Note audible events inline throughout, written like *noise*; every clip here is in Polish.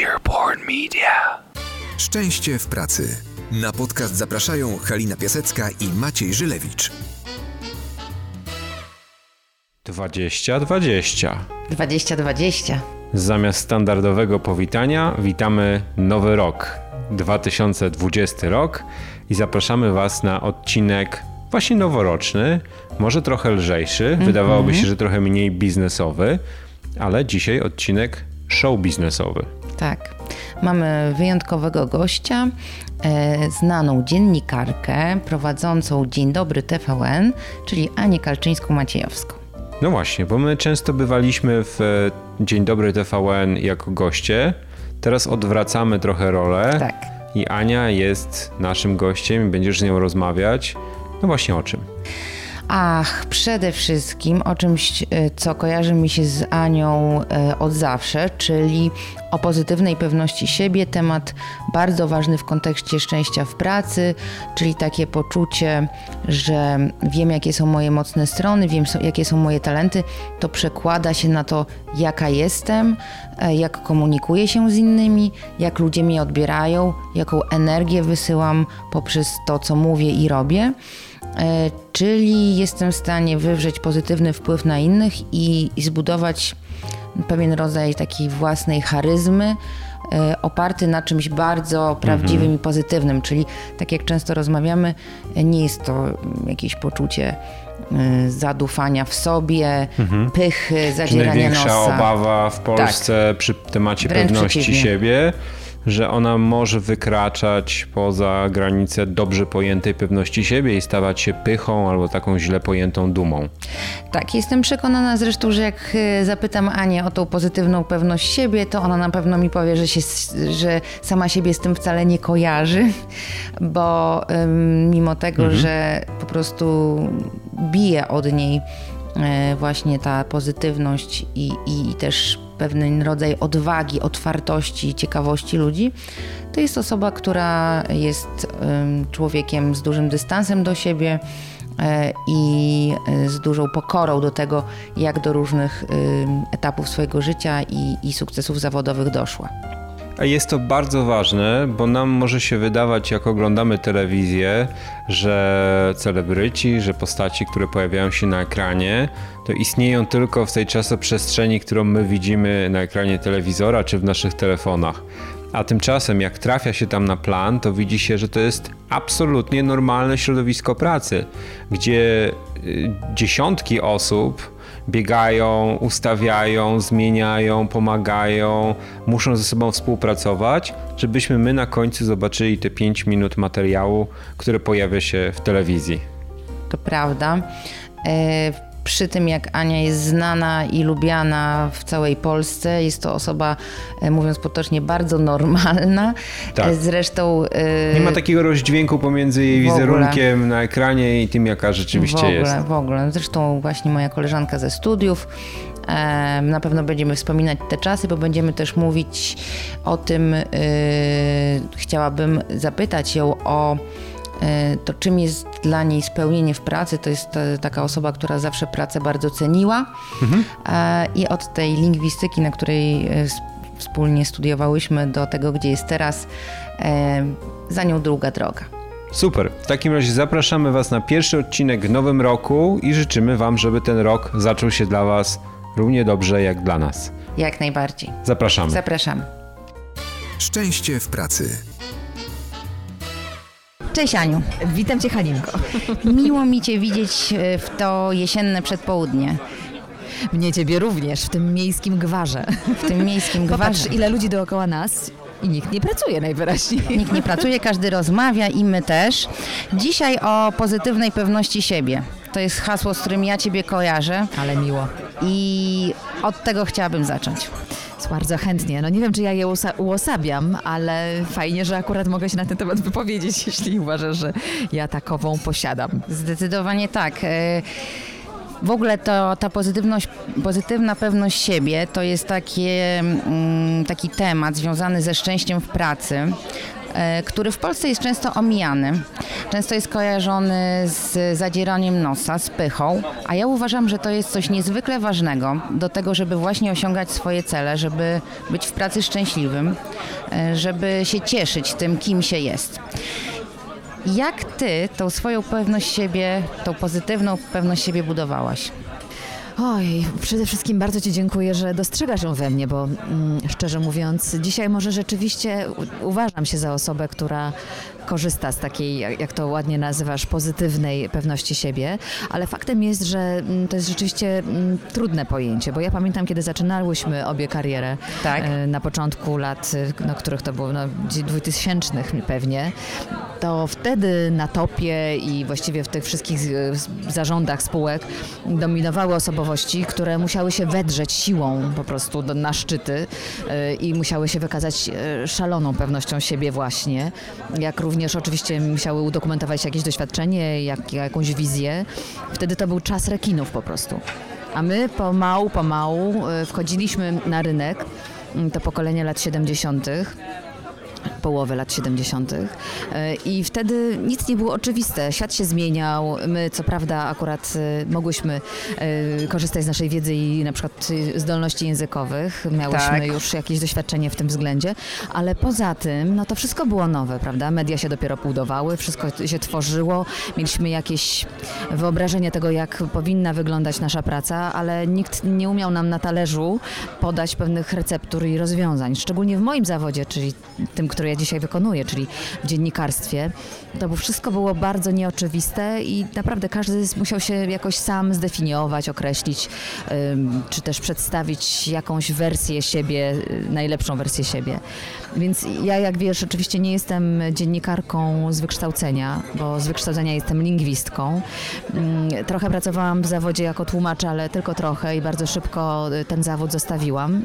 Earborn Media. Szczęście w pracy. Na podcast zapraszają Halina Piasecka i Maciej Żylewicz. 2020. 2020. Zamiast standardowego powitania witamy nowy rok, 2020 rok i zapraszamy Was na odcinek właśnie noworoczny, może trochę lżejszy, wydawałoby się, że trochę mniej biznesowy, ale dzisiaj odcinek show biznesowy. Tak. Mamy wyjątkowego gościa, e, znaną dziennikarkę prowadzącą Dzień Dobry TVN, czyli Anię Kalczyńską-Maciejowską. No właśnie, bo my często bywaliśmy w e, Dzień Dobry TVN jako goście, teraz odwracamy trochę rolę Tak. i Ania jest naszym gościem i będziesz z nią rozmawiać. No właśnie o czym? Ach, przede wszystkim o czymś, e, co kojarzy mi się z Anią e, od zawsze, czyli o pozytywnej pewności siebie, temat bardzo ważny w kontekście szczęścia w pracy, czyli takie poczucie, że wiem, jakie są moje mocne strony, wiem, jakie są moje talenty, to przekłada się na to, jaka jestem, e, jak komunikuję się z innymi, jak ludzie mnie odbierają, jaką energię wysyłam poprzez to, co mówię i robię. E, Czyli jestem w stanie wywrzeć pozytywny wpływ na innych i, i zbudować pewien rodzaj takiej własnej charyzmy, e, oparty na czymś bardzo prawdziwym i pozytywnym. Czyli tak jak często rozmawiamy, nie jest to jakieś poczucie e, zadufania w sobie, pychy, Czy zadzierania największa nosa. Tak. obawa w Polsce przy temacie Wręcz pewności przeciwnie. siebie, że ona może wykraczać poza granice dobrze pojętej pewności siebie i stawać się pychą albo taką źle pojętą dumą. Tak, jestem przekonana zresztą, że jak e, zapytam Anię o tą pozytywną pewność siebie, to ona na pewno mi powie, że, się, że sama siebie z tym wcale nie kojarzy, *laughs* bo ym, mimo tego, że po prostu bije od niej e, właśnie ta pozytywność i, i, i też pewien rodzaj odwagi, otwartości, ciekawości ludzi, to jest osoba, która jest człowiekiem z dużym dystansem do siebie, e, i e, z dużą pokorą do tego, jak do różnych etapów swojego życia i, i sukcesów zawodowych doszła. A jest to bardzo ważne, bo nam może się wydawać, jak oglądamy telewizję, że celebryci, że postaci, które pojawiają się na ekranie, to istnieją tylko w tej czasoprzestrzeni, którą my widzimy na ekranie telewizora czy w naszych telefonach. A tymczasem, jak trafia się tam na plan, to widzi się, że to jest absolutnie normalne środowisko pracy, gdzie y, dziesiątki osób biegają, ustawiają, zmieniają, pomagają, muszą ze sobą współpracować, żebyśmy my na końcu zobaczyli te 5 minut materiału, które pojawia się w telewizji. To prawda. E, Przy tym, jak Ania jest znana i lubiana w całej Polsce, jest to osoba, e, mówiąc potocznie, bardzo normalna. Tak. E, Zresztą. e, Nie ma takiego rozdźwięku pomiędzy jej w ogóle. wizerunkiem na ekranie i tym, jaka rzeczywiście w ogóle, jest. W ogóle. Zresztą właśnie moja koleżanka ze studiów. Na pewno będziemy wspominać te czasy, bo będziemy też mówić o tym. y, chciałabym zapytać ją o to, czym jest dla niej spełnienie w pracy. To jest e, taka osoba, która zawsze pracę bardzo ceniła. E, I od tej lingwistyki, na której e, wspólnie studiowałyśmy, do tego, gdzie jest teraz, e, za nią długa droga. Super. W takim razie zapraszamy Was na pierwszy odcinek w nowym roku i życzymy Wam, żeby ten rok zaczął się dla Was równie dobrze jak dla nas. Jak najbardziej. Zapraszamy. Zapraszamy. Szczęście w pracy. Cześć Aniu. Witam Cię Halinko. Miło mi Cię widzieć e, w to jesienne przedpołudnie, Mnie Ciebie również w tym miejskim gwarze. w tym miejskim Popatrz gwarze. ile ludzi dookoła nas i nikt nie pracuje najwyraźniej. Nikt nie pracuje, każdy rozmawia i my też. Dzisiaj o pozytywnej pewności siebie. To jest hasło, z którym ja Ciebie kojarzę Ale miło. i od tego chciałabym zacząć. Bardzo chętnie. No nie wiem, czy ja je uosabiam, ale fajnie, że akurat mogę się na ten temat wypowiedzieć, *laughs* jeśli uważasz, że ja takową posiadam. Zdecydowanie tak. E, W ogóle to, ta pozytywność, pozytywna pewność siebie to jest takie, mm, taki temat związany ze szczęściem w pracy. E, który w Polsce jest często omijany. Często jest kojarzony z zadzieraniem nosa, z pychą, a ja uważam, że to jest coś niezwykle ważnego do tego, żeby właśnie osiągać swoje cele, żeby być w pracy szczęśliwym, e, żeby się cieszyć tym, kim się jest. Jak ty tą swoją pewność siebie, tą pozytywną pewność siebie budowałaś? Oj, przede wszystkim bardzo Ci dziękuję, że dostrzegasz ją we mnie, bo mm, szczerze mówiąc, dzisiaj może rzeczywiście uważam się za osobę, która korzysta z takiej, jak to ładnie nazywasz, pozytywnej pewności siebie, ale faktem jest, że mm, to jest rzeczywiście mm, trudne pojęcie, bo ja pamiętam, kiedy zaczynałyśmy obie karierę Tak. e, na początku lat, e, no, których to było no, 2000 pewnie, to wtedy na topie i właściwie w tych wszystkich z- zarządach spółek dominowały osobowości, które musiały się wedrzeć siłą po prostu na szczyty e, i musiały się wykazać e, szaloną pewnością siebie właśnie, jak również oczywiście musiały udokumentować jakieś doświadczenie, jak, jakąś wizję. Wtedy to był czas rekinów po prostu. A my pomału, pomału e, wchodziliśmy na rynek, m, to pokolenie lat 70 połowy lat 70. E, I wtedy nic nie było oczywiste. Świat się zmieniał. My, co prawda, akurat e, mogłyśmy e, korzystać z naszej wiedzy i na przykład zdolności językowych. Miałyśmy Tak. już jakieś doświadczenie w tym względzie, ale poza tym, no to wszystko było nowe, prawda? Media się dopiero budowały, wszystko się tworzyło. Mieliśmy jakieś wyobrażenie tego, jak powinna wyglądać nasza praca, ale nikt nie umiał nam na talerzu podać pewnych receptur i rozwiązań. Szczególnie w moim zawodzie, czyli tym, który ja dzisiaj wykonuję, czyli w dziennikarstwie, to wszystko było bardzo nieoczywiste i naprawdę każdy musiał się jakoś sam zdefiniować, określić, czy też przedstawić jakąś wersję siebie, y, najlepszą wersję siebie. Więc ja, jak wiesz, oczywiście nie jestem dziennikarką z wykształcenia, bo z wykształcenia jestem lingwistką. Mm, Trochę pracowałam w zawodzie jako tłumacz, ale tylko trochę i bardzo szybko y, ten zawód zostawiłam.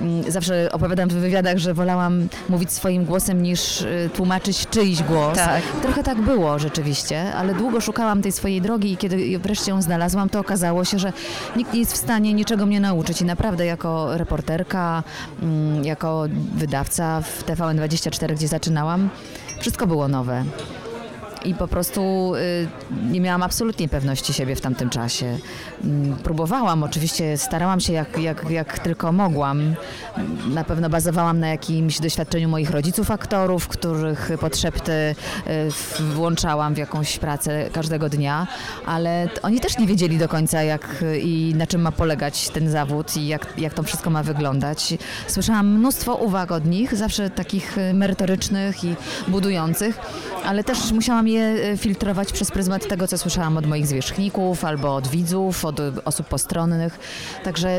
Mm, Zawsze opowiadam w wywiadach, że wolałam mówić swoim głosem niż y, tłumaczyć czyjś głos. Tak. Trochę tak było rzeczywiście, ale długo szukałam tej swojej drogi i kiedy wreszcie ją znalazłam, to okazało się, że nikt nie jest w stanie niczego mnie nauczyć i naprawdę jako reporterka, mm, jako wydawca w TVN24, gdzie zaczynałam, wszystko było nowe. I po prostu y, nie miałam absolutnie pewności siebie w tamtym czasie. Mm, Próbowałam, oczywiście starałam się jak, jak, jak tylko mogłam. Na pewno bazowałam na jakimś doświadczeniu moich rodziców aktorów, których podszepty y, włączałam w jakąś pracę każdego dnia, ale oni też nie wiedzieli do końca jak i na czym ma polegać ten zawód i jak, jak to wszystko ma wyglądać. Słyszałam mnóstwo uwag od nich, zawsze takich merytorycznych i budujących, ale też musiałam je y, filtrować przez pryzmat tego, co słyszałam od moich zwierzchników albo od widzów, od y, osób postronnych. Także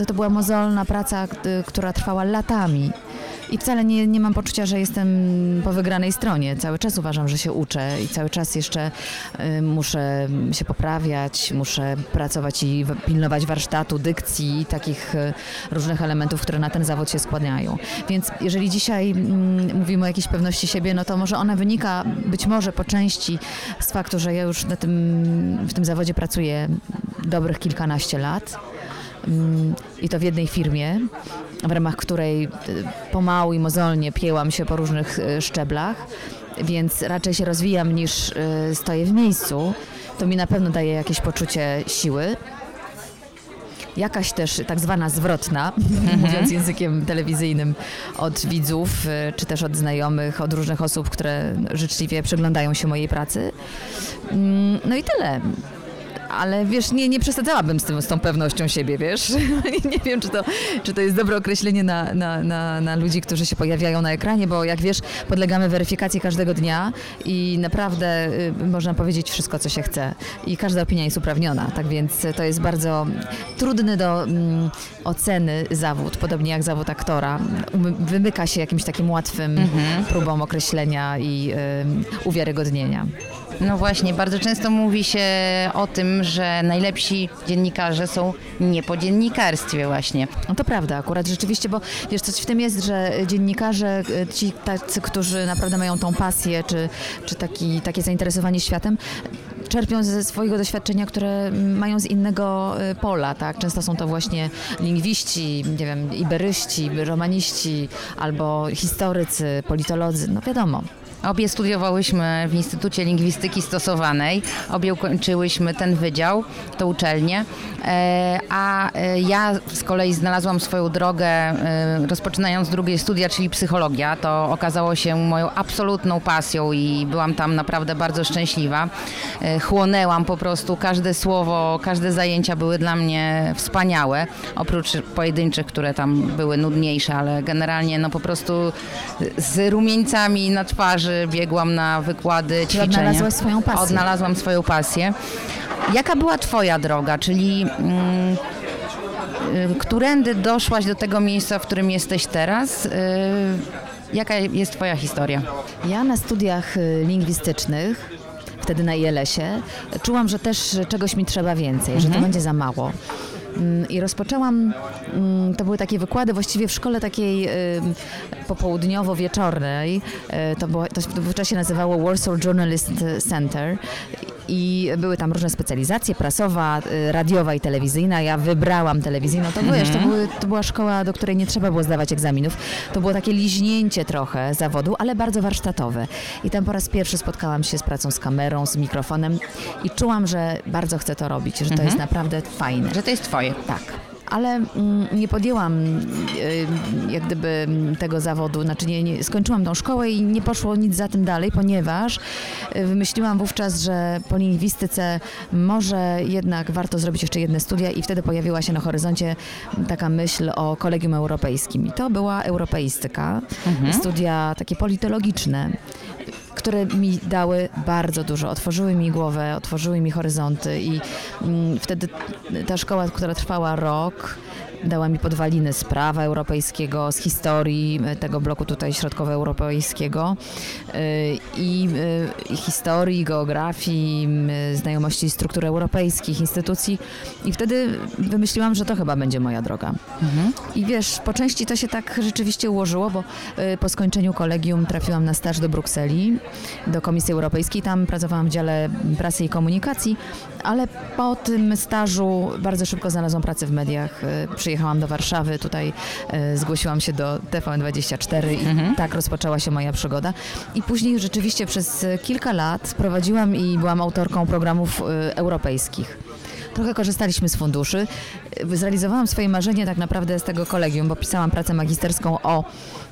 y, to, była mozolna praca, która trwała latami. I wcale nie, nie mam poczucia, że jestem po wygranej stronie. Cały czas uważam, że się uczę i cały czas jeszcze y, muszę się poprawiać, muszę pracować i pilnować warsztatu, dykcji i takich y, różnych elementów, które na ten zawód się składają. Więc jeżeli dzisiaj mm, mówimy o jakiejś pewności siebie, no to może ona wynika być może po części z faktu, że ja już na tym, w tym zawodzie pracuję dobrych kilkanaście lat. Mm, I to w jednej firmie, w ramach której y, pomału i mozolnie piełam się po różnych y, szczeblach, więc raczej się rozwijam niż y, stoję w miejscu. To mi na pewno daje jakieś poczucie siły. Jakaś też tak zwana zwrotna, *laughs* mówiąc językiem telewizyjnym, od widzów, czy też od znajomych, od różnych osób, które życzliwie przyglądają się mojej pracy. Mm, No i tyle. Ale wiesz, nie, nie przesadzałabym z, tym, z tą pewnością siebie, wiesz? *laughs* nie wiem, czy to, czy to jest dobre określenie na, na, na, na ludzi, którzy się pojawiają na ekranie, bo jak wiesz, podlegamy weryfikacji każdego dnia i naprawdę y, można powiedzieć wszystko, co się chce. I każda opinia jest uprawniona, tak więc to jest bardzo trudny do mm, oceny zawód, podobnie jak zawód aktora. Wymyka się jakimś takim łatwym próbom określenia i y, uwiarygodnienia. No właśnie, bardzo często mówi się o tym, że najlepsi dziennikarze są nie po dziennikarstwie właśnie. No to prawda, akurat rzeczywiście, bo wiesz, coś w tym jest, że dziennikarze, e, ci tacy, którzy naprawdę mają tą pasję, czy, czy taki, takie zainteresowanie światem, czerpią ze swojego doświadczenia, które mają z innego y, pola, tak? Często są to właśnie lingwiści, nie wiem, iberyści, romaniści, albo historycy, politolodzy, no wiadomo. Obie studiowałyśmy w Instytucie Lingwistyki Stosowanej, obie ukończyłyśmy ten wydział, tą uczelnię, e, a e, ja z kolei znalazłam swoją drogę e, rozpoczynając drugie studia, czyli psychologia. To okazało się moją absolutną pasją i byłam tam naprawdę bardzo szczęśliwa. Chłonęłam po prostu każde słowo, każde zajęcia były dla mnie wspaniałe, oprócz pojedynczych, które tam były nudniejsze, ale generalnie no po prostu z rumieńcami na twarzy biegłam na wykłady, Czyli ćwiczenia. odnalazłaś swoją pasję. Odnalazłam swoją pasję. Jaka była twoja droga, czyli mm, y, którędy doszłaś do tego miejsca, w którym jesteś teraz? Y, jaka jest twoja historia? Ja na studiach y, lingwistycznych, wtedy na ILS-ie, czułam, że też czegoś mi trzeba więcej, że to będzie za mało. Mm, I rozpoczęłam, mm, to były takie wykłady właściwie w szkole takiej popołudniowo-wieczornej. Y, To, było, to wówczas się nazywało Warsaw Journalist Center. I były tam różne specjalizacje, prasowa, y, radiowa i telewizyjna. Ja wybrałam telewizyjną. To, wiesz, to, były, to była szkoła, do której nie trzeba było zdawać egzaminów. To było takie liźnięcie trochę zawodu, ale bardzo warsztatowe. I tam po raz pierwszy spotkałam się z pracą z kamerą, z mikrofonem i czułam, że bardzo chcę to robić, że to jest naprawdę fajne. Że to jest twoje. Tak. Ale mm, nie podjęłam y, jak gdyby tego zawodu, znaczy nie, nie, skończyłam tą szkołę i nie poszło nic za tym dalej, ponieważ y, wymyśliłam wówczas, że po lingwistyce może jednak warto zrobić jeszcze jedne studia i wtedy pojawiła się na horyzoncie taka myśl o kolegium europejskim. I to była europeistyka, studia takie politologiczne które mi dały bardzo dużo, otworzyły mi głowę, otworzyły mi horyzonty i mm, wtedy ta szkoła, która trwała rok, dała mi podwaliny z prawa europejskiego, z historii y, tego bloku tutaj środkowoeuropejskiego y, i y, historii, geografii, znajomości struktur europejskich, instytucji i wtedy wymyśliłam, że to chyba będzie moja droga. I wiesz, po części to się tak rzeczywiście ułożyło, bo po skończeniu kolegium trafiłam na staż do Brukseli, do Komisji Europejskiej. Tam pracowałam w dziale prasy i komunikacji, ale po tym stażu bardzo szybko znalazłam pracę w mediach. Y, Przyjechałam do Warszawy, tutaj y, zgłosiłam się do TVN24 i tak rozpoczęła się moja przygoda. I później rzeczywiście przez y, kilka lat prowadziłam i byłam autorką programów y, europejskich. Trochę korzystaliśmy z funduszy. Zrealizowałam swoje marzenie tak naprawdę z tego kolegium, bo pisałam pracę magisterską o,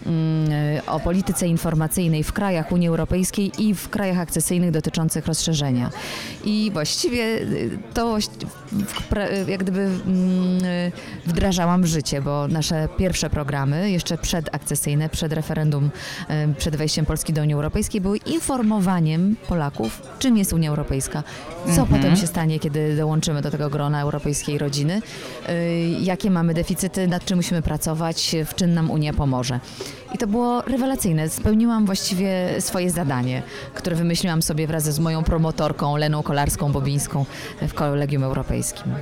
mm, o polityce informacyjnej w krajach Unii Europejskiej i w krajach akcesyjnych dotyczących rozszerzenia. I właściwie y, to jak gdyby mm, wdrażałam w życie, bo nasze pierwsze programy, jeszcze przedakcesyjne, przed referendum, y, przed wejściem Polski do Unii Europejskiej, były informowaniem Polaków, czym jest Unia Europejska, co potem się stanie, kiedy dołączymy do tego grona europejskiej rodziny, jakie mamy deficyty, nad czym musimy pracować, w czym nam Unia pomoże. I to było rewelacyjne. Spełniłam właściwie swoje zadanie, które wymyśliłam sobie wraz z moją promotorką Leną Kolarską-Bobińską w Kolegium Europejskim.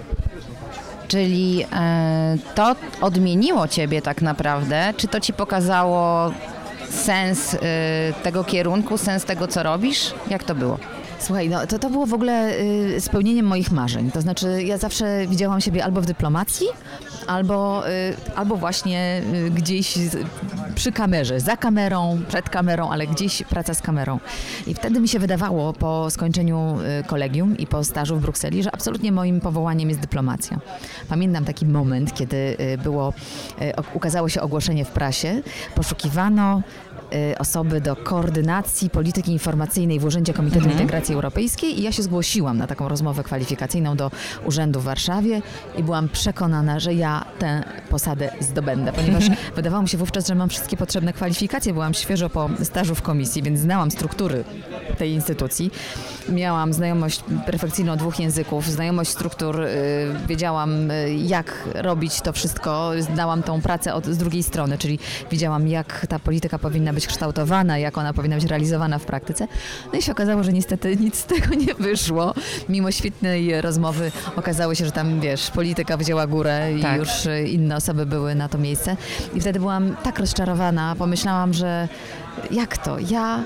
Czyli e, to odmieniło ciebie tak naprawdę? Czy to ci pokazało sens e, tego kierunku, sens tego, co robisz? Jak to było? Słuchaj, no to, to było w ogóle y, spełnieniem moich marzeń. To znaczy, ja zawsze widziałam siebie albo w dyplomacji, albo, y, albo właśnie y, gdzieś z, przy kamerze, za kamerą, przed kamerą, ale gdzieś praca z kamerą. I wtedy mi się wydawało po skończeniu y, kolegium i po stażu w Brukseli, że absolutnie moim powołaniem jest dyplomacja. Pamiętam taki moment, kiedy y, było, y, ukazało się ogłoszenie w prasie, poszukiwano osoby do koordynacji polityki informacyjnej w Urzędzie Komitetu Integracji Europejskiej i ja się zgłosiłam na taką rozmowę kwalifikacyjną do urzędu w Warszawie i byłam przekonana, że ja tę posadę zdobędę, ponieważ *laughs* wydawało mi się wówczas, że mam wszystkie potrzebne kwalifikacje. Byłam świeżo po stażu w komisji, więc znałam struktury tej instytucji. Miałam znajomość perfekcyjną dwóch języków, znajomość struktur, y, wiedziałam y, jak robić to wszystko, znałam tą pracę od, z drugiej strony, czyli wiedziałam jak ta polityka powinna być kształtowana, jak ona powinna być realizowana w praktyce. No i się okazało, że niestety nic z tego nie wyszło. Mimo świetnej rozmowy okazało się, że tam wiesz, polityka wzięła górę i Tak. już y, inne osoby były na to miejsce. I wtedy byłam tak rozczarowana, pomyślałam, że jak to? Ja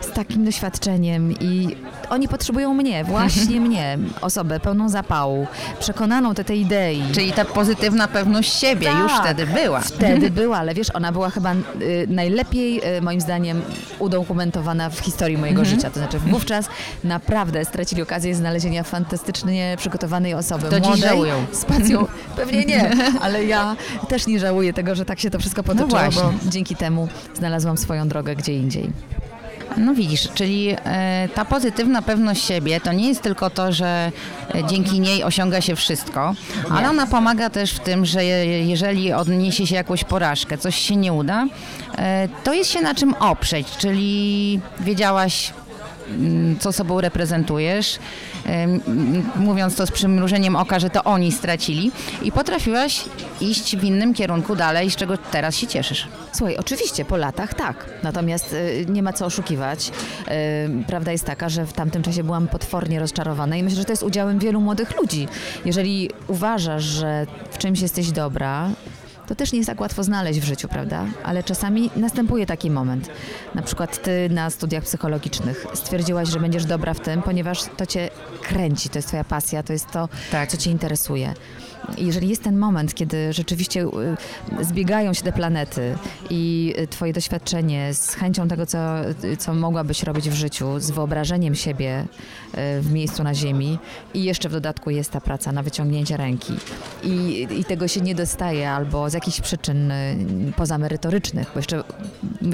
z takim doświadczeniem i oni potrzebują mnie, właśnie mnie, osobę pełną zapału, przekonaną do tej idei. Czyli ta pozytywna pewność siebie już Tak. wtedy była. Wtedy była, ale wiesz, ona była chyba y, najlepiej, y, moim zdaniem, udokumentowana w historii mojego Mhm. życia. To znaczy wówczas naprawdę stracili okazję znalezienia fantastycznie przygotowanej osoby. Do dziś młodej, żałują. z pasją. Pewnie nie, ale ja też nie żałuję tego, że tak się to wszystko potoczyło, bo właśnie. dzięki temu znalazłam swoją drogę gdzie indziej. No widzisz, czyli e, ta pozytywna pewność siebie to nie jest tylko to, że e, dzięki niej osiąga się wszystko, ale ona pomaga też w tym, że je, jeżeli odniesie się jakąś porażkę, coś się nie uda, e, to jest się na czym oprzeć, czyli wiedziałaś co sobą reprezentujesz, mówiąc to z przymrużeniem oka, że to oni stracili i potrafiłaś iść w innym kierunku dalej, z czego teraz się cieszysz. Słuchaj, oczywiście po latach tak, natomiast y, nie ma co oszukiwać. Y, prawda jest taka, że w tamtym czasie byłam potwornie rozczarowana i myślę, że to jest udziałem wielu młodych ludzi. Jeżeli uważasz, że w czymś jesteś dobra, to też nie jest tak łatwo znaleźć w życiu, prawda? Ale czasami następuje taki moment. Na przykład ty na studiach psychologicznych stwierdziłaś, że będziesz dobra w tym, ponieważ to cię kręci, to jest twoja pasja, to jest to, Tak. co cię interesuje. Jeżeli jest ten moment, kiedy rzeczywiście y, zbiegają się te planety i y, twoje doświadczenie z chęcią tego, co, y, co mogłabyś robić w życiu, z wyobrażeniem siebie w miejscu na ziemi i jeszcze w dodatku jest ta praca na wyciągnięcie ręki i, i tego się nie dostaje albo z jakichś przyczyn pozamerytorycznych, bo jeszcze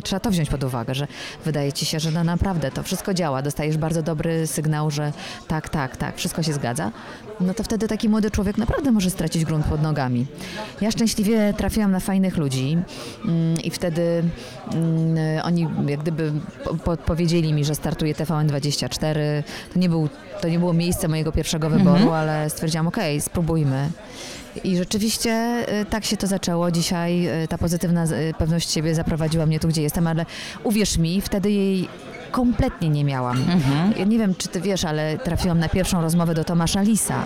trzeba to wziąć pod uwagę, że wydaje ci się, że no naprawdę to wszystko działa, dostajesz bardzo dobry sygnał, że tak, tak, tak, wszystko się zgadza, no to wtedy taki młody człowiek naprawdę może stracić grunt pod nogami. Ja szczęśliwie trafiłam na fajnych ludzi mm, i wtedy mm, oni jak gdyby po, po, powiedzieli mi, że startuje TVN24. To nie, był, to nie było miejsce mojego pierwszego wyboru, ale stwierdziłam, okej, spróbujmy. I rzeczywiście y, tak się to zaczęło. Dzisiaj y, ta pozytywna y, pewność siebie zaprowadziła mnie tu, gdzie jestem, ale uwierz mi, wtedy jej kompletnie nie miałam. Ja nie wiem, czy ty wiesz, ale trafiłam na pierwszą rozmowę do Tomasza Lisa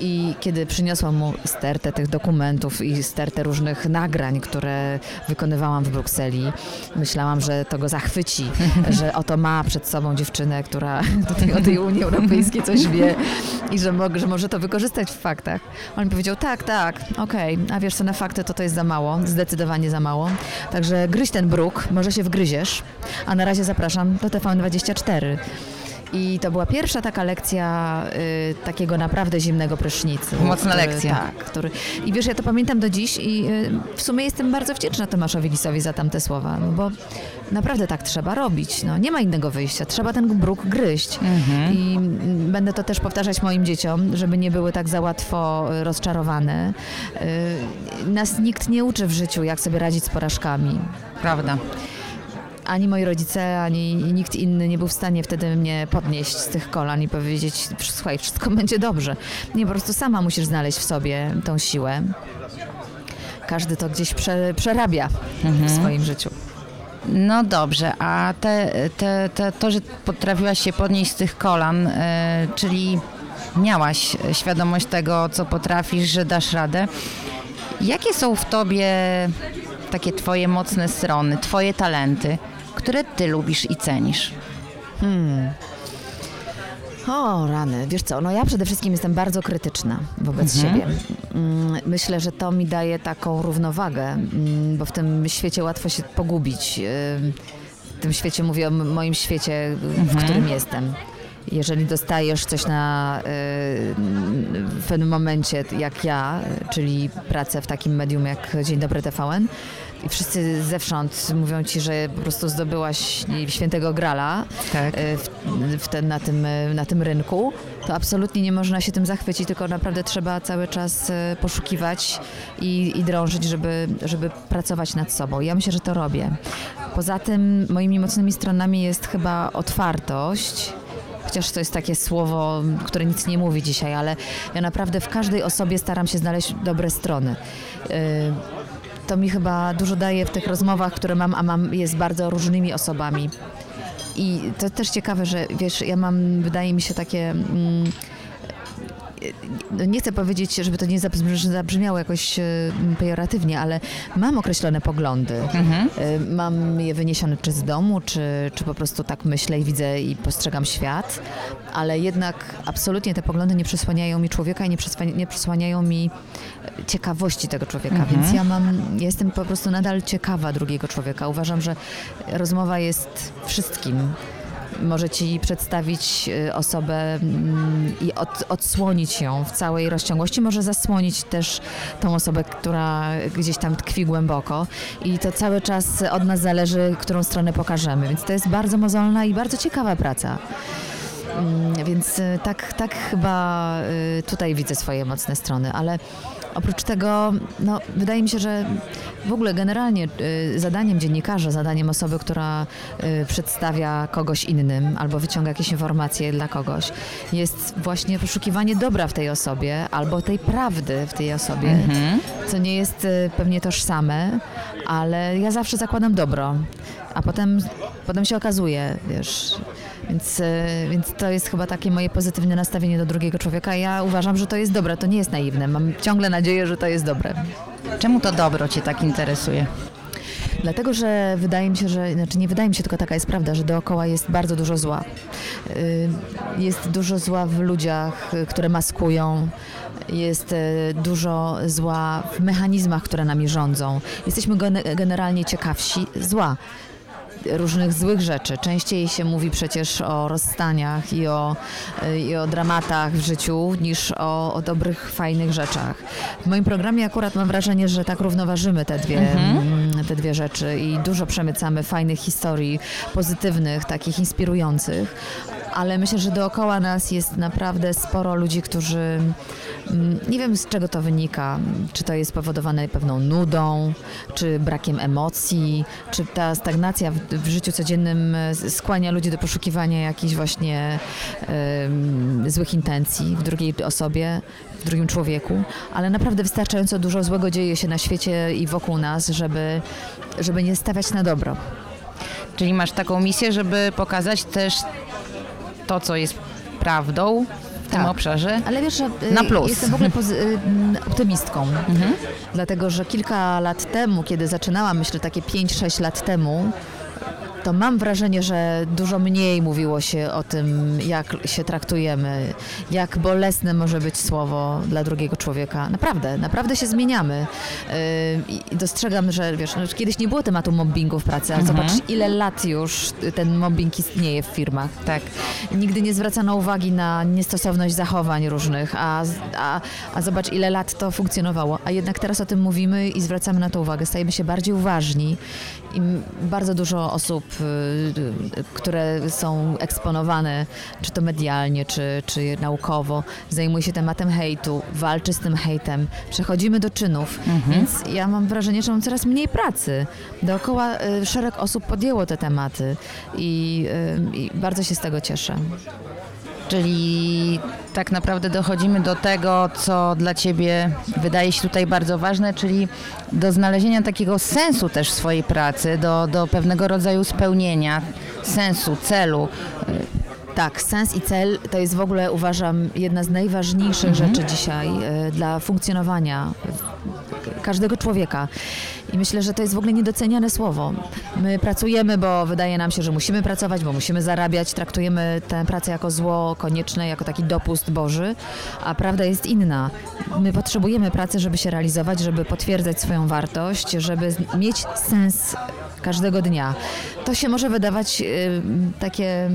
i kiedy przyniosłam mu stertę tych dokumentów i stertę różnych nagrań, które wykonywałam w Brukseli, myślałam, że to go zachwyci, że oto ma przed sobą dziewczynę, która tutaj o tej Unii Europejskiej coś wie i że, mo- że może to wykorzystać w faktach. On mi powiedział, tak, tak, okej, a wiesz co, na fakty to to jest za mało, zdecydowanie za mało. Także gryź ten bruk, może się wgryziesz, a na razie zapraszam do TVN24. I to była pierwsza taka lekcja y, takiego naprawdę zimnego prysznicu. Mocna który, lekcja. Tak, który, I wiesz, ja to pamiętam do dziś i y, w sumie jestem bardzo wdzięczna Tomaszowi Lisowi za tamte słowa, no bo naprawdę tak trzeba robić. No, nie ma innego wyjścia, trzeba ten bruk gryźć. I mm, będę to też powtarzać moim dzieciom, żeby nie były tak za łatwo y, rozczarowane. Y, nas nikt nie uczy w życiu, jak sobie radzić z porażkami Prawda. Ani moi rodzice, ani nikt inny nie był w stanie wtedy mnie podnieść z tych kolan i powiedzieć, słuchaj, wszystko *laughs* będzie dobrze. Nie, po prostu sama musisz znaleźć w sobie tą siłę. Każdy to gdzieś prze, przerabia w swoim życiu. No dobrze, a te, te, te, to, że potrafiłaś się podnieść z tych kolan, e, czyli miałaś świadomość tego, co potrafisz, że dasz radę. Jakie są w tobie takie twoje mocne strony, twoje talenty, które ty lubisz i cenisz? O, rany. Wiesz co, no ja przede wszystkim jestem bardzo krytyczna wobec siebie. Mm, Myślę, że to mi daje taką równowagę, mm, bo w tym świecie łatwo się pogubić. Ym, W tym świecie mówię o moim świecie, w którym jestem. Jeżeli dostajesz coś na, y, w pewnym momencie, jak ja, czyli pracę w takim medium jak Dzień Dobry TVN, i wszyscy zewsząd mówią ci, że po prostu zdobyłaś świętego grala Tak. y, w, w ten, na, tym, y, na tym rynku, to absolutnie nie można się tym zachwycić, tylko naprawdę trzeba cały czas y, poszukiwać i, i drążyć, żeby, żeby pracować nad sobą. Ja myślę, że to robię. Poza tym moimi mocnymi stronami jest chyba otwartość. Chociaż to jest takie słowo, które nic nie mówi dzisiaj, ale ja naprawdę w każdej osobie staram się znaleźć dobre strony. To mi chyba dużo daje w tych rozmowach, które mam, a mam je z bardzo różnymi osobami. I to też ciekawe, że wiesz, ja mam, wydaje mi się, takie. Mm, nie chcę powiedzieć, żeby to nie zabrzmiało jakoś e, pejoratywnie, ale mam określone poglądy. Mhm. Mam je wyniesione czy z domu, czy, czy po prostu tak myślę i widzę i postrzegam świat, ale jednak absolutnie te poglądy nie przesłaniają mi człowieka i nie, przesłania, nie przesłaniają mi ciekawości tego człowieka, mhm. więc ja mam, ja jestem po prostu nadal ciekawa drugiego człowieka. Uważam, że rozmowa jest wszystkim może ci przedstawić y, osobę mm, i od, odsłonić ją w całej rozciągłości, może zasłonić też tą osobę, która gdzieś tam tkwi głęboko. I to cały czas od nas zależy, którą stronę pokażemy, więc to jest bardzo mozolna i bardzo ciekawa praca. Mm, więc y, tak, tak chyba y, tutaj widzę swoje mocne strony, ale Oprócz tego, no, wydaje mi się, że w ogóle generalnie y, zadaniem dziennikarza, zadaniem osoby, która y, przedstawia kogoś innym albo wyciąga jakieś informacje dla kogoś, jest właśnie poszukiwanie dobra w tej osobie albo tej prawdy w tej osobie, mhm. co nie jest y, pewnie tożsame, ale ja zawsze zakładam dobro, a potem, potem się okazuje, wiesz, więc, e, więc to jest chyba takie moje pozytywne nastawienie do drugiego człowieka. Ja uważam, że to jest dobre, to nie jest naiwne. Mam ciągle nadzieję, że to jest dobre. Czemu to dobro Cię tak interesuje? Dlatego, że wydaje mi się, że, znaczy nie wydaje mi się, tylko taka jest prawda, że dookoła jest bardzo dużo zła. Y, jest dużo zła w ludziach, które maskują, jest e, dużo zła w mechanizmach, które nami rządzą. Jesteśmy generalnie ciekawsi zła różnych złych rzeczy. Częściej się mówi przecież o rozstaniach i o, i o dramatach w życiu niż o, o dobrych, fajnych rzeczach. W moim programie akurat mam wrażenie, że tak równoważymy te dwie, mhm. Mm, te dwie rzeczy i dużo przemycamy fajnych historii, pozytywnych, takich inspirujących, ale myślę, że dookoła nas jest naprawdę sporo ludzi, którzy mm, nie wiem z czego to wynika, czy to jest spowodowane pewną nudą, czy brakiem emocji, czy ta stagnacja w, życiu codziennym e, skłania ludzi do poszukiwania jakichś właśnie y, złych intencji w drugiej osobie, w drugim człowieku, ale naprawdę wystarczająco dużo złego dzieje się na świecie i wokół nas, żeby, żeby nie stawiać na dobro. Czyli masz taką misję, żeby pokazać też to, co jest prawdą w tak. tym obszarze. Ale wiesz, że y, na plus. jestem w ogóle y, optymistką. Mhm. Dlatego, że kilka lat temu, kiedy zaczynałam, myślę takie 5-6 lat temu, to mam wrażenie, że dużo mniej mówiło się o tym, jak się traktujemy, jak bolesne może być słowo dla drugiego człowieka. Naprawdę, naprawdę się zmieniamy. Yy, I dostrzegam, że wiesz, no, kiedyś nie było tematu mobbingu w pracy, ale mhm. zobacz, ile lat już ten mobbing istnieje w firmach. Tak. Nigdy nie zwracano uwagi na niestosowność zachowań różnych, a, a, a zobacz, ile lat to funkcjonowało. A jednak teraz o tym mówimy i zwracamy na to uwagę. Stajemy się bardziej uważni i bardzo dużo osób które są eksponowane, czy to medialnie, czy, czy naukowo, zajmuje się tematem hejtu, walczy z tym hejtem, przechodzimy do czynów, mhm. więc ja mam wrażenie, że mam coraz mniej pracy. Dookoła y, szereg osób podjęło te tematy i, y, i bardzo się z tego cieszę. Czyli tak naprawdę dochodzimy do tego, co dla Ciebie wydaje się tutaj bardzo ważne, czyli do znalezienia takiego sensu też swojej pracy, do, do pewnego rodzaju spełnienia, sensu, celu. Tak, sens i cel to jest w ogóle uważam jedna z najważniejszych mhm. rzeczy dzisiaj y, dla funkcjonowania każdego człowieka. I myślę, że to jest w ogóle niedoceniane słowo. My pracujemy, bo wydaje nam się, że musimy pracować, bo musimy zarabiać. Traktujemy tę pracę jako zło konieczne, jako taki dopust Boży, a prawda jest inna. My potrzebujemy pracy, żeby się realizować, żeby potwierdzać swoją wartość, żeby mieć sens każdego dnia. To się może wydawać y, takie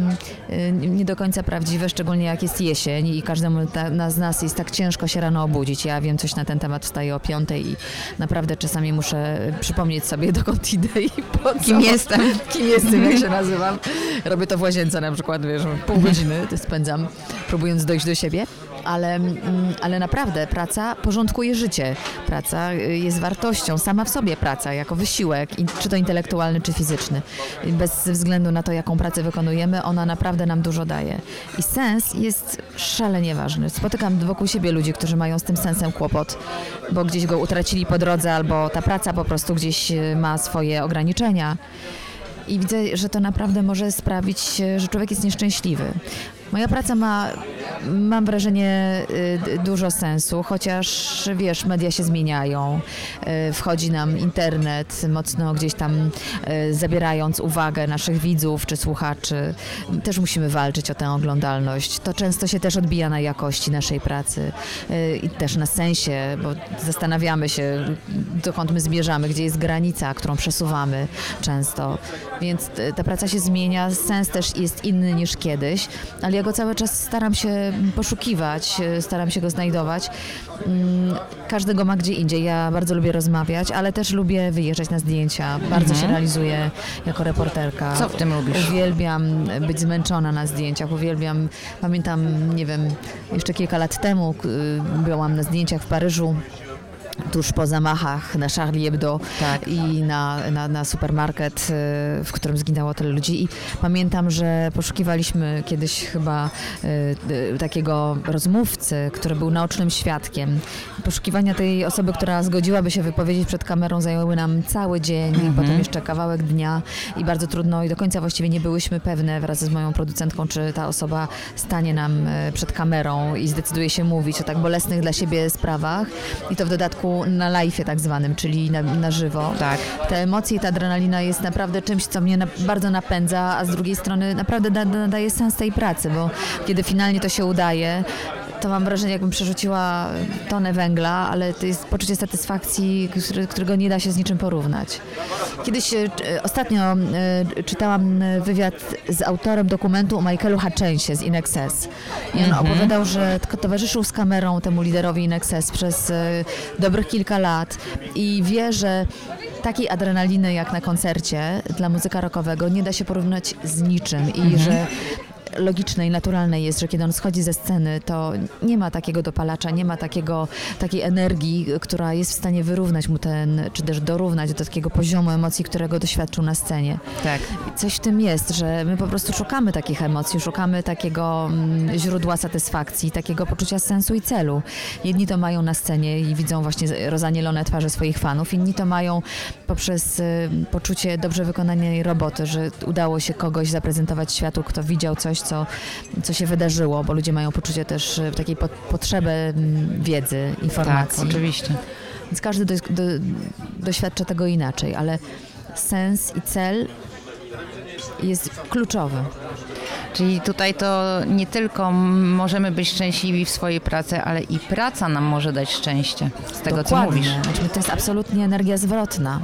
y, nie do końca prawdziwe, szczególnie jak jest jesień i każdemu ta, z nas jest tak ciężko się rano obudzić. Ja wiem coś na ten temat, wstaję o piątej i naprawdę czasami muszę przypomnieć sobie, *laughs* dokąd idę i po co. Kim jestem. *laughs* Kim jestem, jak się nazywam. Robię to w łazience na przykład, wiesz, pół godziny spędzam, próbując dojść do siebie ale, mm, ale naprawdę praca porządkuje życie. Praca y, jest wartością, sama w sobie praca, jako wysiłek, czy to intelektualny, czy fizyczny. Bez względu na to, jaką pracę wykonujemy, ona naprawdę nam dużo daje. I sens jest szalenie ważny. Spotykam wokół siebie ludzi, którzy mają z tym sensem kłopot, bo gdzieś go utracili po drodze, albo ta praca po prostu gdzieś y, ma swoje ograniczenia. I widzę, że to naprawdę może sprawić, że człowiek jest nieszczęśliwy. Moja praca ma, mam wrażenie, y, dużo sensu, chociaż wiesz, media się zmieniają. Y, Wchodzi nam internet, mocno gdzieś tam y, zabierając uwagę naszych widzów czy słuchaczy. Też musimy walczyć o tę oglądalność. To często się też odbija na jakości naszej pracy i też na sensie, bo zastanawiamy się, dokąd my zmierzamy, gdzie jest granica, którą przesuwamy często. Więc ta praca się zmienia, sens też jest inny niż kiedyś, ale ja go cały czas staram się poszukiwać, y, staram się go znajdować. Mm, Każdego ma gdzie indziej. Ja bardzo lubię rozmawiać, ale też lubię wyjeżdżać na zdjęcia. Bardzo się realizuję jako reporterka. Co w tym lubisz? Uwielbiam być zmęczona na zdjęciach, uwielbiam, pamiętam, nie wiem, jeszcze kilka lat temu y, byłam na zdjęciach w Paryżu. Tuż po zamachach na Charlie Hebdo Tak. i na, na, na supermarket, y, w którym zginęło tyle ludzi. I pamiętam, że poszukiwaliśmy kiedyś chyba y, y, takiego rozmówcy, który był naocznym świadkiem. Poszukiwania tej osoby, która zgodziłaby się wypowiedzieć przed kamerą, zajęły nam cały dzień, potem jeszcze kawałek dnia i bardzo trudno i do końca właściwie nie byłyśmy pewne wraz z moją producentką, czy ta osoba stanie nam przed kamerą i zdecyduje się mówić o tak bolesnych dla siebie sprawach i to w dodatku na live tak zwanym, czyli na, na żywo. Tak. Te emocje i ta adrenalina jest naprawdę czymś, co mnie na, bardzo napędza, a z drugiej strony naprawdę da, nadaje sens tej pracy, bo kiedy finalnie to się udaje, to mam wrażenie, jakbym przerzuciła tonę węgla, ale to jest poczucie satysfakcji, którego nie da się z niczym porównać. Kiedyś e, ostatnio e, czytałam wywiad z autorem dokumentu o Michaelu Hutchensie z Inexes. I on opowiadał, że towarzyszył z kamerą temu liderowi Inexes przez e, dobrych kilka lat i wie, że takiej adrenaliny jak na koncercie dla muzyka rockowego nie da się porównać z niczym i że logiczne i naturalne jest, że kiedy on schodzi ze sceny, to nie ma takiego dopalacza, nie ma takiego, takiej energii, która jest w stanie wyrównać mu ten, czy też dorównać do takiego poziomu emocji, którego doświadczył na scenie. Tak. Coś w tym jest, że my po prostu szukamy takich emocji, szukamy takiego mm, źródła satysfakcji, takiego poczucia sensu i celu. Jedni to mają na scenie i widzą właśnie rozanielone twarze swoich fanów, inni to mają poprzez y, poczucie dobrze wykonanej roboty, że udało się kogoś zaprezentować światu, kto widział coś, co, co się wydarzyło, bo ludzie mają poczucie też y, takiej po, potrzeby wiedzy, Tak, informacji. oczywiście. Więc każdy do, do, doświadcza tego inaczej, ale sens i cel jest kluczowy. Czyli tutaj to nie tylko możemy być szczęśliwi w swojej pracy, ale i praca nam może dać szczęście. Z tego, co Dokładnie. mówisz. Znaczy, to jest absolutnie energia zwrotna.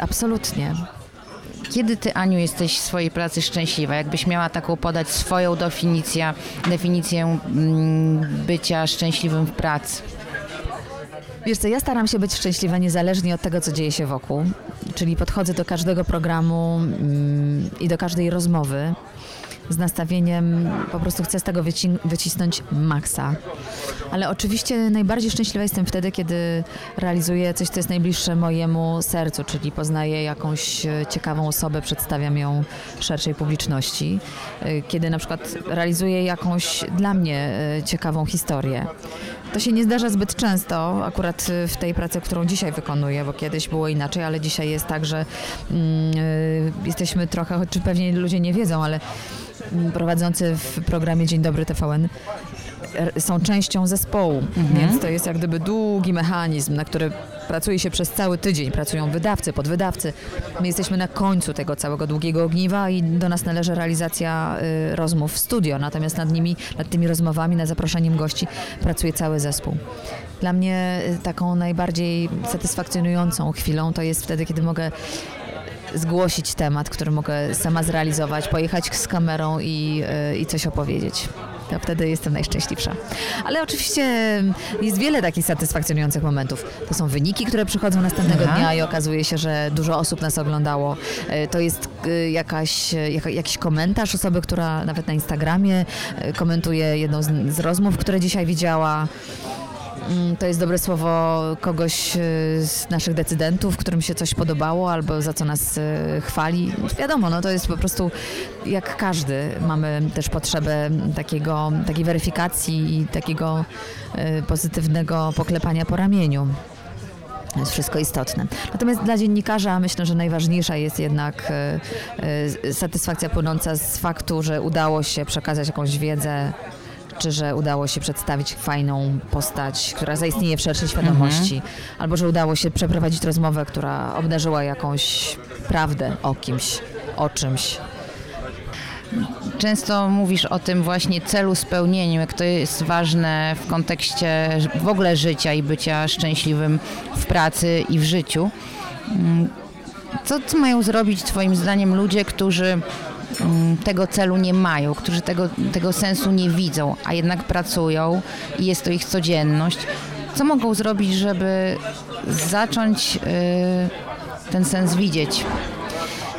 Absolutnie. Kiedy ty, Aniu, jesteś w swojej pracy szczęśliwa? Jakbyś miała taką podać swoją definicję, definicję mm, bycia szczęśliwym w pracy? Wiesz co, ja staram się być szczęśliwa niezależnie od tego, co dzieje się wokół. Czyli podchodzę do każdego programu mm, i do każdej rozmowy z nastawieniem, po prostu chcę z tego wyci- wycisnąć maksa. Ale oczywiście najbardziej szczęśliwa jestem wtedy, kiedy realizuję coś, co jest najbliższe mojemu sercu, czyli poznaję jakąś ciekawą osobę, przedstawiam ją szerszej publiczności. E, Kiedy na przykład realizuję jakąś dla mnie e, ciekawą historię. To się nie zdarza zbyt często, akurat y, w tej pracy, którą dzisiaj wykonuję, bo kiedyś było inaczej, ale dzisiaj jest tak, że mm, y, jesteśmy trochę, choć pewnie ludzie nie wiedzą, ale prowadzący w programie Dzień Dobry TVN r- są częścią zespołu, więc to jest jak gdyby długi mechanizm, na który pracuje się przez cały tydzień. Pracują wydawcy, podwydawcy. My jesteśmy na końcu tego całego długiego ogniwa i do nas należy realizacja y, rozmów w studio, natomiast nad nimi, nad tymi rozmowami, nad zaproszeniem gości pracuje cały zespół. Dla mnie y, taką najbardziej satysfakcjonującą chwilą to jest wtedy, kiedy mogę zgłosić temat, który mogę sama zrealizować, pojechać z kamerą i, y, i coś opowiedzieć. To wtedy jestem najszczęśliwsza. Ale oczywiście jest wiele takich satysfakcjonujących momentów. To są wyniki, które przychodzą następnego Aha. dnia i okazuje się, że dużo osób nas oglądało. Y, To jest y, jakaś, jaka, jakiś komentarz osoby, która nawet na Instagramie komentuje jedną z rozmów, które dzisiaj widziała. Mm, To jest dobre słowo kogoś y, z naszych decydentów, którym się coś podobało albo za co nas y, chwali. Wiadomo, no to jest po prostu jak każdy. Mamy też potrzebę takiego, takiej weryfikacji i takiego y, pozytywnego poklepania po ramieniu. To jest wszystko istotne. Natomiast dla dziennikarza myślę, że najważniejsza jest jednak satysfakcja płynąca z faktu, że udało się przekazać jakąś wiedzę, czy że udało się przedstawić fajną postać, która zaistnieje w szerszej świadomości, albo że udało się przeprowadzić rozmowę, która obdarzyła jakąś prawdę o kimś, o czymś. Często mówisz o tym właśnie celu spełnieniu, jak to jest ważne w kontekście w ogóle życia i bycia szczęśliwym w pracy i w życiu. Mm, Co, mają zrobić Twoim zdaniem ludzie, którzy tego celu nie mają, którzy tego, tego sensu nie widzą, a jednak pracują i jest to ich codzienność? Co mogą zrobić, żeby zacząć y, ten sens widzieć?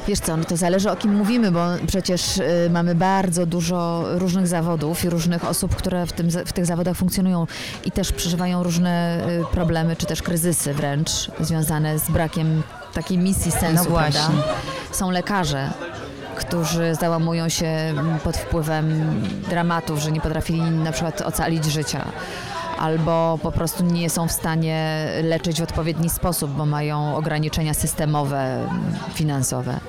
Wiesz co, no to zależy o kim mówimy, bo przecież y, mamy bardzo dużo różnych zawodów i różnych osób, które w, tym, w tych zawodach funkcjonują i też przeżywają różne y, problemy, czy też kryzysy wręcz związane z brakiem takiej misji sensu, No? Są lekarze, którzy załamują się mm, pod wpływem dramatów, że nie potrafili na przykład ocalić życia. Albo po prostu nie są w stanie leczyć w odpowiedni sposób, bo mają ograniczenia systemowe, mm, finansowe.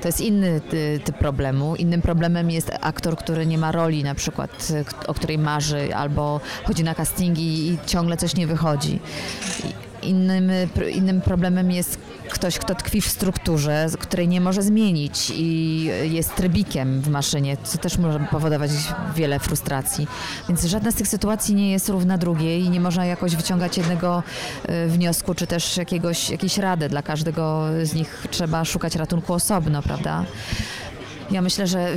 To jest inny ty- typ problemu. Innym problemem jest aktor, który nie ma roli, na przykład, o której marzy, albo chodzi na castingi i ciągle coś nie wychodzi. Innym, innym problemem jest ktoś, kto tkwi w strukturze, której nie może zmienić i jest trybikiem w maszynie, co też może powodować wiele frustracji. Więc żadna z tych sytuacji nie jest równa drugiej i nie można jakoś wyciągać jednego y, wniosku, czy też jakiegoś, jakiejś rady. Dla każdego z nich trzeba szukać ratunku osobno, prawda? Ja myślę, że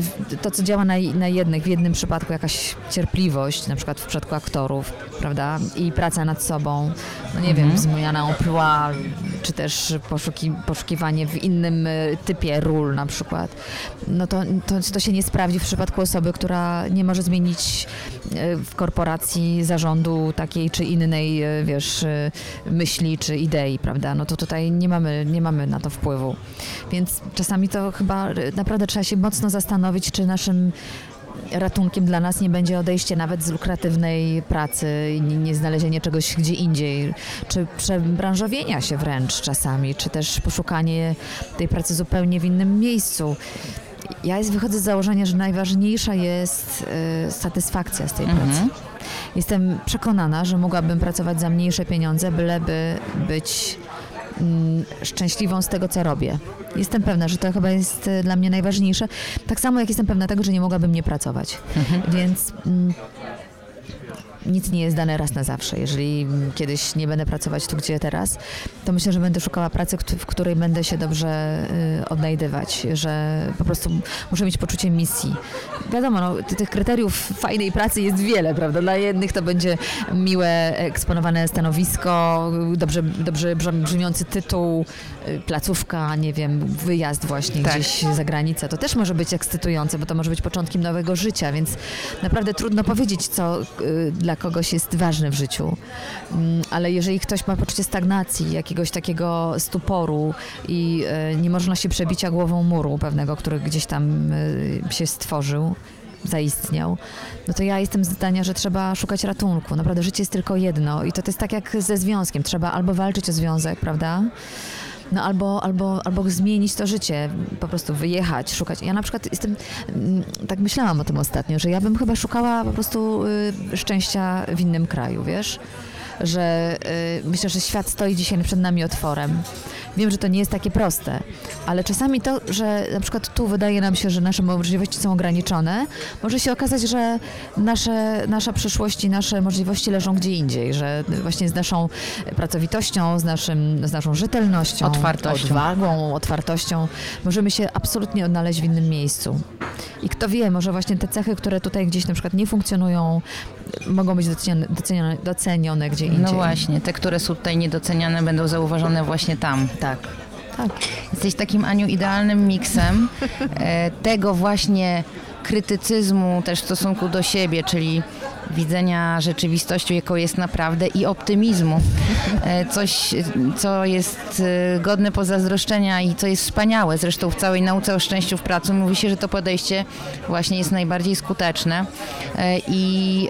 to, co działa na, na jednych, w jednym przypadku jakaś cierpliwość, na przykład w przypadku aktorów, prawda, i praca nad sobą, no nie wiem, zmiana emploi, czy też poszuki, poszukiwanie w innym y, typie ról na przykład, no to, to, to się nie sprawdzi w przypadku osoby, która nie może zmienić y, w korporacji zarządu takiej czy innej, y, wiesz, myśli czy idei, prawda, no to tutaj nie mamy, nie mamy na to wpływu. Więc czasami to chyba naprawdę trzeba się mocno zastanowić, czy naszym ratunkiem dla nas nie będzie odejście nawet z lukratywnej pracy i nie nie znalezienie czegoś gdzie indziej, czy przebranżowienia się wręcz czasami, czy też poszukanie tej pracy zupełnie w innym miejscu. Ja jest, wychodzę z założenia, że najważniejsza jest y, satysfakcja z tej pracy. Jestem przekonana, że mogłabym pracować za mniejsze pieniądze, byleby być szczęśliwą z tego, co robię. Jestem pewna, że to chyba jest e, dla mnie najważniejsze. Tak samo jak jestem pewna tego, że nie mogłabym nie pracować. Więc mm, nic nie jest dane raz na zawsze. Jeżeli kiedyś nie będę pracować tu, gdzie teraz, to myślę, że będę szukała pracy, w której będę się dobrze y, odnajdywać, że po prostu muszę mieć poczucie misji. Wiadomo, no, ty- tych kryteriów fajnej pracy jest wiele, prawda? Dla jednych to będzie miłe, eksponowane stanowisko, dobrze, dobrze brzmi- brzmiący tytuł, placówka, nie wiem, wyjazd właśnie Tak. gdzieś za granicę. To też może być ekscytujące, bo to może być początkiem nowego życia, więc naprawdę trudno powiedzieć, co y, dla kogoś jest ważne w życiu. Mm, Ale jeżeli ktoś ma poczucie stagnacji, jakiegoś takiego stuporu i y, nie można się przebicia głową muru pewnego, który gdzieś tam y, się stworzył, zaistniał, no to ja jestem zdania, że trzeba szukać ratunku. Naprawdę życie jest tylko jedno i to, to jest tak jak ze związkiem. Trzeba albo walczyć o związek, prawda? No albo, albo, albo zmienić to życie, po prostu wyjechać, szukać. Ja na przykład jestem, mm, tak myślałam o tym ostatnio, że ja bym chyba szukała po prostu y, szczęścia w innym kraju, wiesz? Że y, myślę, że świat stoi dzisiaj przed nami otworem. Wiem, że to nie jest takie proste, ale czasami to, że na przykład tu wydaje nam się, że nasze możliwości są ograniczone, może się okazać, że nasze, nasza przyszłość i nasze możliwości leżą gdzie indziej, że właśnie z naszą pracowitością, z, naszym, z naszą rzetelnością, Otwartością. odwagą, otwartością możemy się absolutnie odnaleźć w innym miejscu. I kto wie, może właśnie te cechy, które tutaj gdzieś na przykład nie funkcjonują, mogą być docenione, docenione, docenione gdzie indziej. No właśnie, te, które są tutaj niedoceniane, będą zauważone właśnie tam. Tak. Tak. Jesteś takim, Aniu, idealnym miksem e, tego właśnie krytycyzmu też w stosunku do siebie, czyli widzenia rzeczywistości, jaką jest naprawdę i optymizmu. E, Coś, co jest e, godne pozazdroszczenia i co jest wspaniałe. Zresztą w całej nauce o szczęściu w pracy mówi się, że to podejście właśnie jest najbardziej skuteczne E, i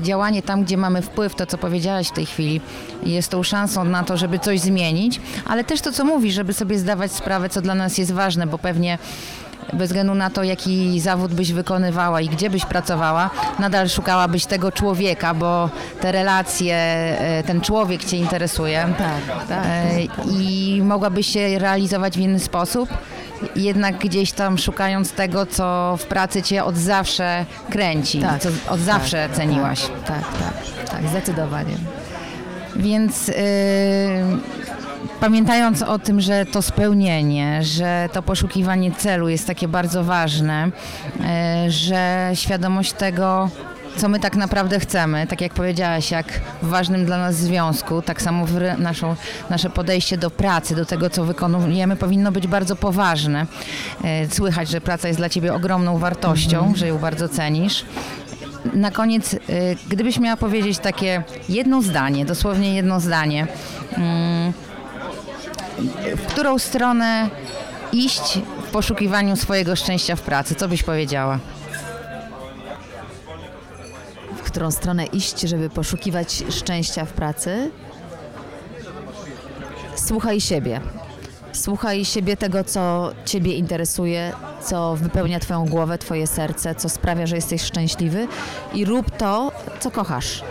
działanie tam, gdzie mamy wpływ, to co powiedziałaś w tej chwili, jest tą szansą na to, żeby coś zmienić, ale też to, co mówi, żeby sobie zdawać sprawę, co dla nas jest ważne, bo pewnie bez względu na to, jaki zawód byś wykonywała i gdzie byś pracowała, nadal szukałabyś tego człowieka, bo te relacje, e, ten człowiek cię interesuje. Tak, tak. E, I mogłabyś się realizować w inny sposób, jednak gdzieś tam szukając tego, co w pracy cię od zawsze kręci, Tak, co od zawsze tak, ceniłaś. Tak, tak, tak, tak, zdecydowanie. Więc yy, pamiętając o tym, że to spełnienie, że to poszukiwanie celu jest takie bardzo ważne, yy, że świadomość tego, co my tak naprawdę chcemy, tak jak powiedziałaś, jak w ważnym dla nas związku, tak samo naszą, nasze podejście do pracy, do tego, co wykonujemy, powinno być bardzo poważne. Yy, Słychać, że praca jest dla ciebie ogromną wartością, że ją bardzo cenisz. Na koniec, y, gdybyś miała powiedzieć takie jedno zdanie, dosłownie jedno zdanie, mm, w którą stronę iść w poszukiwaniu swojego szczęścia w pracy, co byś powiedziała? W którą stronę iść, żeby poszukiwać szczęścia w pracy? Słuchaj siebie. Słuchaj siebie tego, co Ciebie interesuje, co wypełnia Twoją głowę, Twoje serce, co sprawia, że jesteś szczęśliwy i rób to, co kochasz.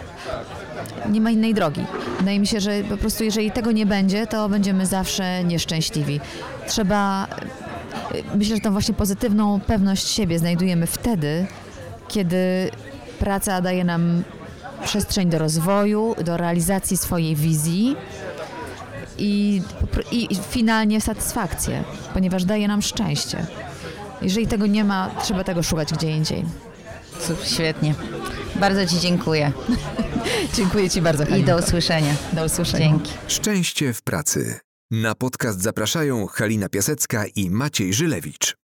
Nie ma innej drogi. Wydaje mi się, że po prostu jeżeli tego nie będzie, to będziemy zawsze nieszczęśliwi. Trzeba. Myślę, że tą właśnie pozytywną pewność siebie znajdujemy wtedy, kiedy praca daje nam przestrzeń do rozwoju, do realizacji swojej wizji i, i, finalnie satysfakcję, ponieważ daje nam szczęście. Jeżeli tego nie ma, trzeba tego szukać gdzie indziej. Świetnie. Bardzo Ci dziękuję *laughs* Dziękuję Ci bardzo, i Halinko. do usłyszenia. do usłyszenia. Dzięki. Szczęście w pracy. Na podcast zapraszają Halina Piasecka i Maciej Żylewicz.